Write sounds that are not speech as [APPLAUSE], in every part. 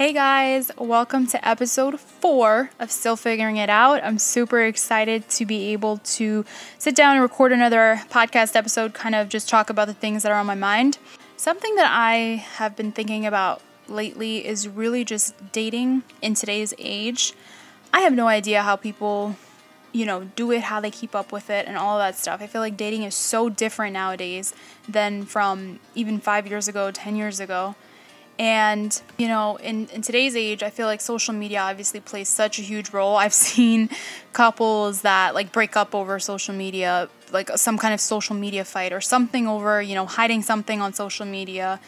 Hey guys, welcome to episode four of Still Figuring It Out. I'm super excited to be able to sit down and record another podcast episode, kind of just talk about the things that are on my mind. Something that I have been thinking about lately is really just dating in today's age. I have no idea how people, you know, do it, how they keep up with it, and all that stuff. I feel like dating is so different nowadays than from even five years ago, 10 years ago. And, you know, in, in today's age, I feel like social media obviously plays such a huge role. I've [LAUGHS] seen couples that like break up over social media, like some kind of social media fight or something over, you know, hiding something on social media.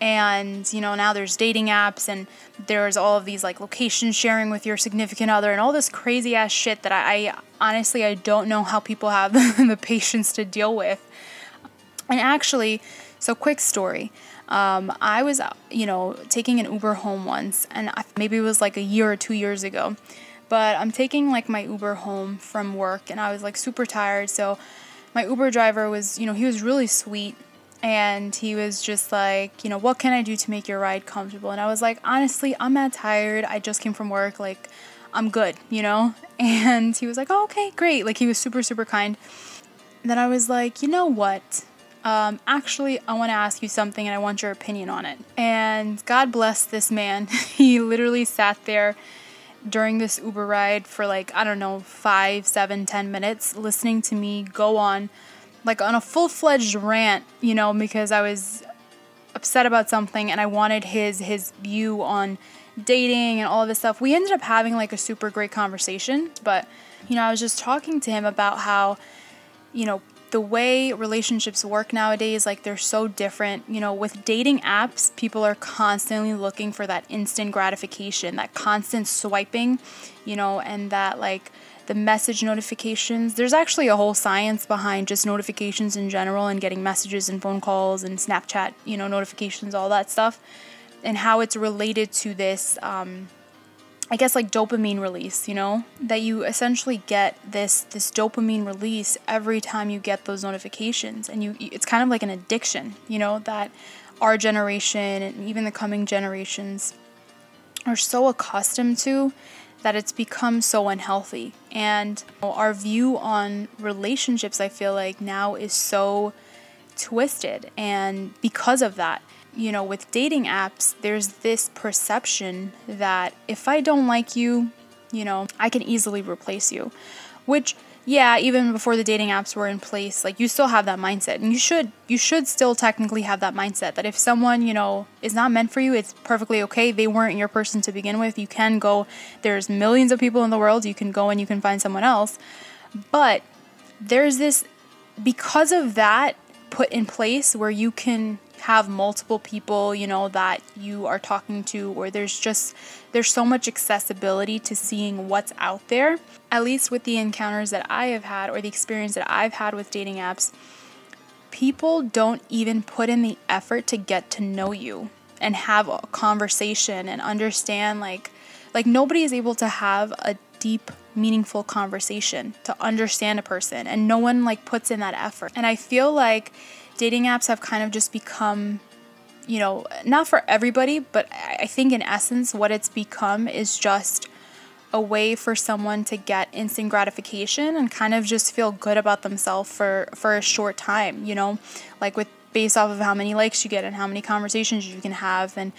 And, you know, now there's dating apps and there's all of these like location sharing with your significant other and all this crazy ass shit that I, I honestly I don't know how people have [LAUGHS] the patience to deal with. And actually, so quick story. Um, I was, you know, taking an Uber home once, and I, maybe it was like a year or two years ago. But I'm taking like my Uber home from work, and I was like super tired. So my Uber driver was, you know, he was really sweet, and he was just like, you know, what can I do to make your ride comfortable? And I was like, honestly, I'm not tired. I just came from work. Like, I'm good, you know? [LAUGHS] And he was like, oh, okay, great. Like, he was super, super kind. Then I was like, you know what? Um, actually, I want to ask you something and I want your opinion on it. And God bless this man. [LAUGHS] he literally sat there during this Uber ride for like, I don't know, five, seven, ten minutes listening to me go on like on a full fledged rant, you know, because I was upset about something and I wanted his his view on dating and all of this stuff. We ended up having like a super great conversation, but you know, I was just talking to him about how you know, the way relationships work nowadays, like they're so different. You know, with dating apps, people are constantly looking for that instant gratification, that constant swiping, you know, and that like the message notifications. There's actually a whole science behind just notifications in general and getting messages and phone calls and Snapchat, you know, notifications, all that stuff, and how it's related to this. Um, I guess like dopamine release, you know, that you essentially get this this dopamine release every time you get those notifications. And you it's kind of like an addiction, you know, that our generation and even the coming generations are so accustomed to that it's become so unhealthy. And our view on relationships I feel like now is so twisted. And because of that you know, with dating apps, there's this perception that if I don't like you, you know, I can easily replace you. Which, yeah, even before the dating apps were in place, like you still have that mindset. And you should you should still technically have that mindset that if someone, you know, is not meant for you, it's perfectly okay. They weren't your person to begin with. You can go there's millions of people in the world, you can go and you can find someone else. But there's this because of that put in place where you can have multiple people, you know, that you are talking to or there's just there's so much accessibility to seeing what's out there. At least with the encounters that I have had or the experience that I've had with dating apps, people don't even put in the effort to get to know you and have a conversation and understand like like nobody is able to have a deep meaningful conversation to understand a person and no one like puts in that effort. And I feel like dating apps have kind of just become, you know, not for everybody, but I think in essence, what it's become is just a way for someone to get instant gratification and kind of just feel good about themselves for for a short time, you know, like with based off of how many likes you get and how many conversations you can have and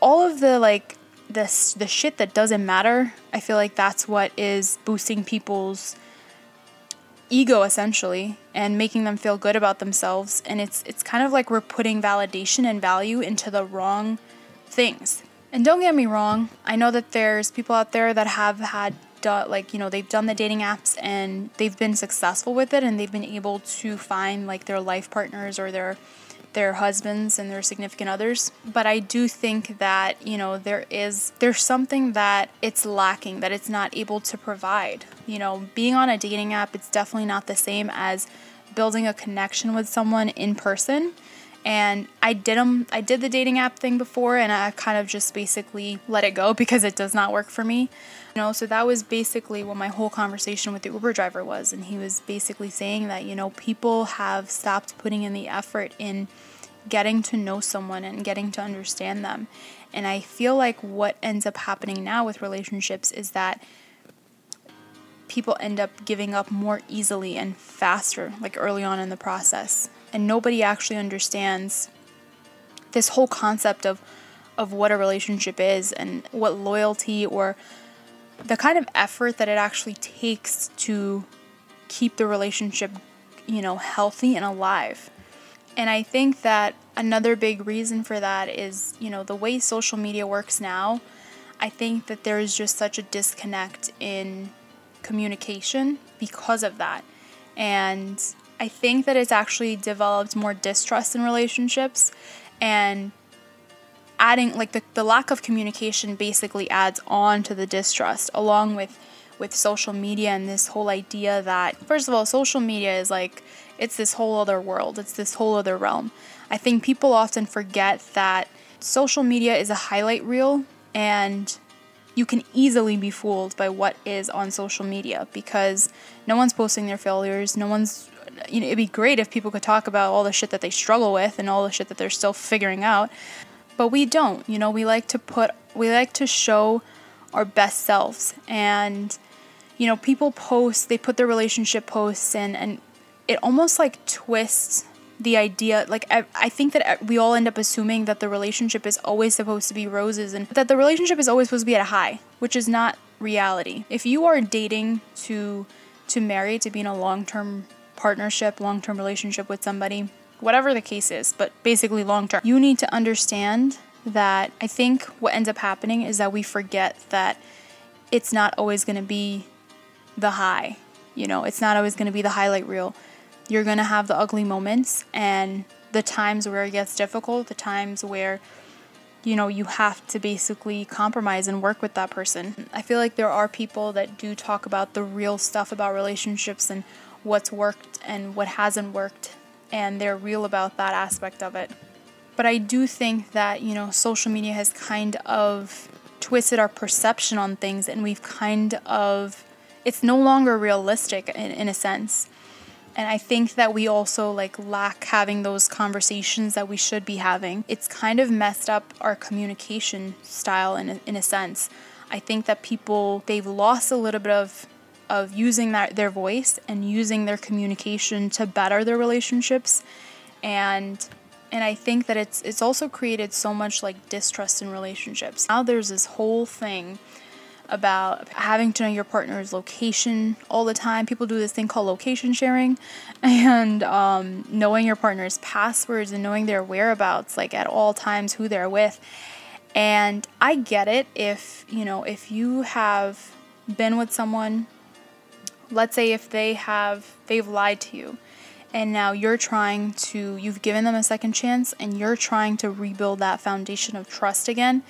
all of the like this the shit that doesn't matter. I feel like that's what is boosting people's ego essentially and making them feel good about themselves and it's it's kind of like we're putting validation and value into the wrong things. And don't get me wrong, I know that there's people out there that have had like you know they've done the dating apps and they've been successful with it and they've been able to find like their life partners or their their husbands and their significant others but i do think that you know there is there's something that it's lacking that it's not able to provide. You know being on a dating app it's definitely not the same as building a connection with someone in person and I did them I did the dating app thing before and I kind of just basically let it go [LAUGHS] because it does not work for me. You know, so that was basically what my whole conversation with the Uber driver was and he was basically saying that, you know, people have stopped putting in the effort in getting to know someone and getting to understand them. And I feel like what ends up happening now with relationships is that people end up giving up more easily and faster, like early on in the process. And nobody actually understands this whole concept of of what a relationship is and what loyalty or the kind of effort that it actually takes to keep the relationship, you know, healthy and alive. And I think that another big reason for that is, you know, the way social media works now. I think that there is just such a disconnect in communication because of that. And I think that it's actually developed more distrust in relationships and adding like the, the lack of communication basically adds on to the distrust along with with social media and this whole idea that first of all social media is like it's this whole other world. It's this whole other realm. I think people often forget that social media is a highlight reel and you can easily be fooled by what is on social media because no one's posting their failures no one's you know it'd be great if people could talk about all the shit that they struggle with and all the shit that they're still figuring out but we don't. You know, we like to put, we like to show our best selves. And, you know, people post, they put their relationship posts in, and it almost like twists the idea. Like, I, I think that we all end up assuming that the relationship is always supposed to be roses and that the relationship is always supposed to be at a high, which is not reality. If you are dating to, to marry, to be in a long term partnership, long term relationship with somebody, whatever the case is, but basically long term. You need to understand that I think what ends up happening is that we forget that it's not always going to be the high. You know, it's not always going to be the highlight reel. You're going to have the ugly moments and the times where it gets difficult, the times where you know, you have to basically compromise and work with that person. I feel like there are people that do talk about the real stuff about relationships and what's worked and what hasn't worked and they're real about that aspect of it. But I do think that, you know, social media has kind of twisted our perception on things and we've kind of, it's no longer realistic in, in a sense. And I think that we also like lack having those conversations that we should be having. It's kind of messed up our communication style in a, in a sense. I think that people, they've lost a little bit of of using that their voice and using their communication to better their relationships and and I think that it's it's also created so much like distrust in relationships. Now there's this whole thing about having to know your partner's location all the time. People do this thing called location sharing, [LAUGHS] and um, knowing your partner's passwords and knowing their whereabouts, like at all times, who they're with. And I get it if you know if you have been with someone let's say if they have they've lied to you and now you're trying to you've given them a second chance and you're trying to rebuild that foundation of trust again.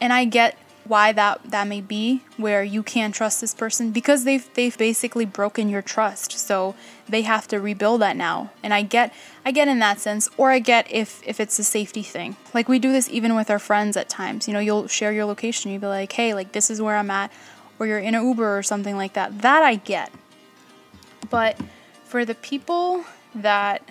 And i get why that that may be where you can't trust this person because they've they've basically broken your trust. So they have to rebuild that now. And i get i get in that sense or i get if if it's a safety thing. Like we do this even with our friends at times. You know you'll share your location you'll be like hey like this is where i'm at or you're in an uber or something like that. That i get but for the people that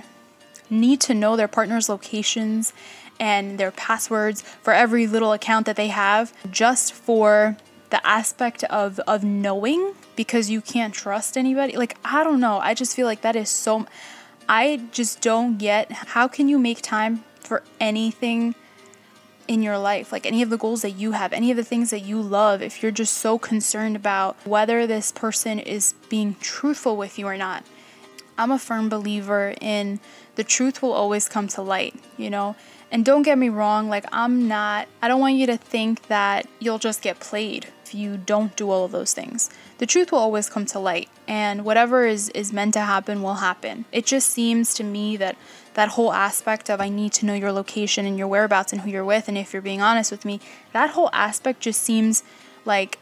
need to know their partner's locations and their passwords for every little account that they have, just for the aspect of, of knowing because you can't trust anybody. Like, I don't know. I just feel like that is so. I just don't get how can you make time for anything in your life, like any of the goals that you have, any of the things that you love, if you're just so concerned about whether this person is being truthful with you or not. I'm a firm believer in the truth will always come to light, you know? And don't get me wrong, like, I'm not, I don't want you to think that you'll just get played if you don't do all of those things. The truth will always come to light, and whatever is, is meant to happen will happen. It just seems to me that that whole aspect of I need to know your location and your whereabouts and who you're with, and if you're being honest with me, that whole aspect just seems like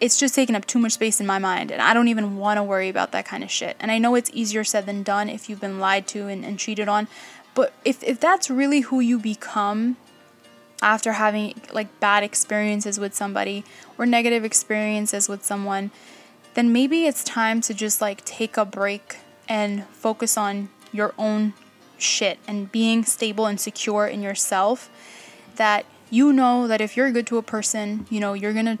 it's just taking up too much space in my mind and i don't even want to worry about that kind of shit. And i know it's easier said than done if you've been lied to and, and cheated on but if, if that's really who you become after having like bad experiences with somebody or negative experiences with someone then maybe it's time to just like take a break and focus on your own shit and being stable and secure in yourself that you know that if you're good to a person, you know, you're going to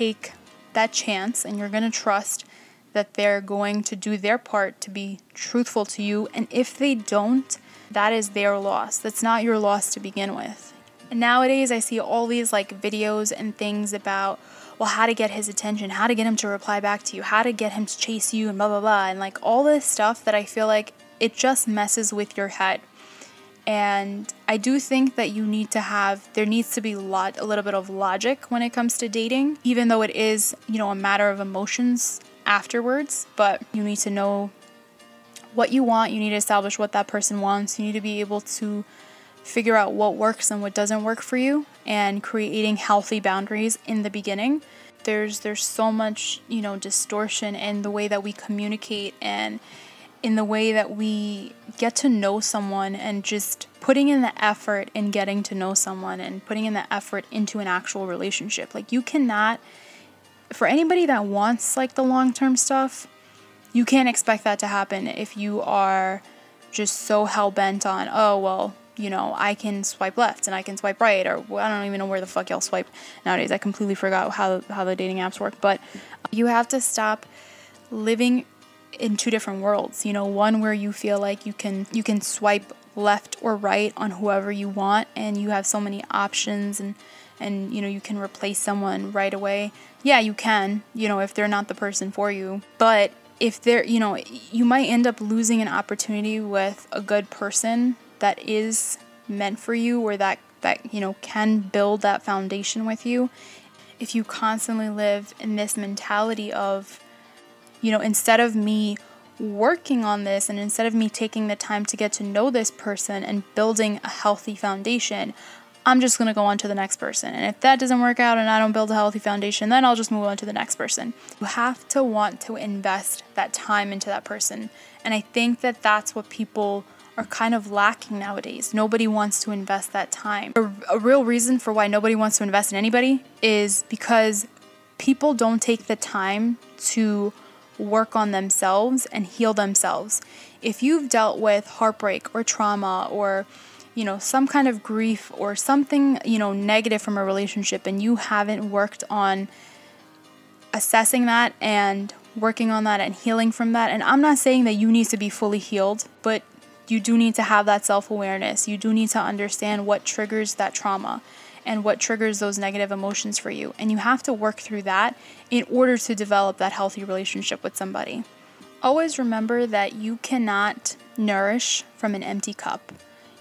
take that chance and you're going to trust that they're going to do their part to be truthful to you. And if they don't, that is their loss. That's not your loss to begin with. And nowadays, I see all these like videos and things about, well, how to get his attention, how to get him to reply back to you, how to get him to chase you, and blah, blah, blah. And like all this stuff that I feel like it just messes with your head. And I do think that you need to have, there needs to be lot, a little bit of logic when it comes to dating, even though it is, you know, a matter of emotions afterwards. But you need to know what you want, you need to establish what that person wants, you need to be able to figure out what works and what doesn't work for you and creating healthy boundaries in the beginning. There's there's so much you know distortion in the way that we communicate and in the way that we get to know someone and just putting in the effort in getting to know someone and putting in the effort into an actual relationship. Like you cannot for anybody that wants like the long-term stuff, you can't expect that to happen if you are just so hell bent on, oh well, you know, I can swipe left and I can swipe right, or I don't even know where the fuck y'all swipe nowadays. I completely forgot how how the dating apps work. But you have to stop living in two different worlds. You know, one where you feel like you can you can swipe left or right on whoever you want and you have so many options and and you know you can replace someone right away. Yeah, you can, you know, if they're not the person for you. But if they're, you know, you might end up losing an opportunity with a good person that is meant for you or that that you know can build that foundation with you if you constantly live in this mentality of you know, instead of me working on this and instead of me taking the time to get to know this person and building a healthy foundation, I'm just going to go on to the next person. And if that doesn't work out and I don't build a healthy foundation, then I'll just move on to the next person. You have to want to invest that time into that person. And I think that that's what people are kind of lacking nowadays. Nobody wants to invest that time. A, a real reason for why nobody wants to invest in anybody is because people don't take the time to work on themselves and heal themselves. If you've dealt with heartbreak or trauma or you know some kind of grief or something you know negative from a relationship and you haven't worked on assessing that and working on that and healing from that and I'm not saying that you need to be fully healed but you do need to have that self-awareness you do need to understand what triggers that trauma and what triggers those negative emotions for you. And you have to work through that in order to develop that healthy relationship with somebody. Always remember that you cannot nourish from an empty cup.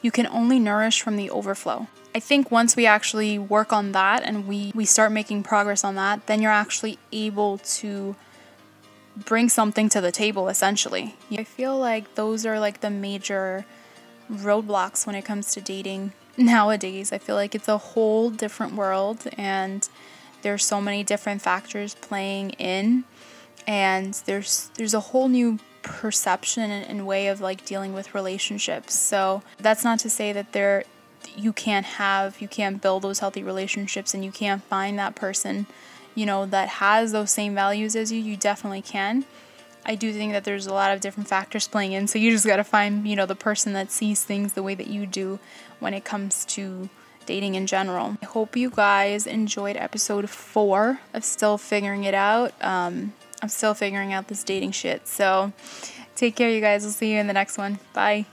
You can only nourish from the overflow. I think once we actually work on that and we, we start making progress on that, then you're actually able to bring something to the table essentially. I feel like those are like the major roadblocks when it comes to dating nowadays. I feel like it's a whole different world and there's so many different factors playing in and there's there's a whole new perception and, and way of like dealing with relationships. So that's not to say that there you can't have you can't build those healthy relationships and you can't find that person, you know, that has those same values as you. You definitely can. I do think that there's a lot of different factors playing in. So you just got to find, you know, the person that sees things the way that you do when it comes to dating in general. I hope you guys enjoyed episode four of Still Figuring It Out. Um, I'm still figuring out this dating shit. So take care, you guys. We'll see you in the next one. Bye.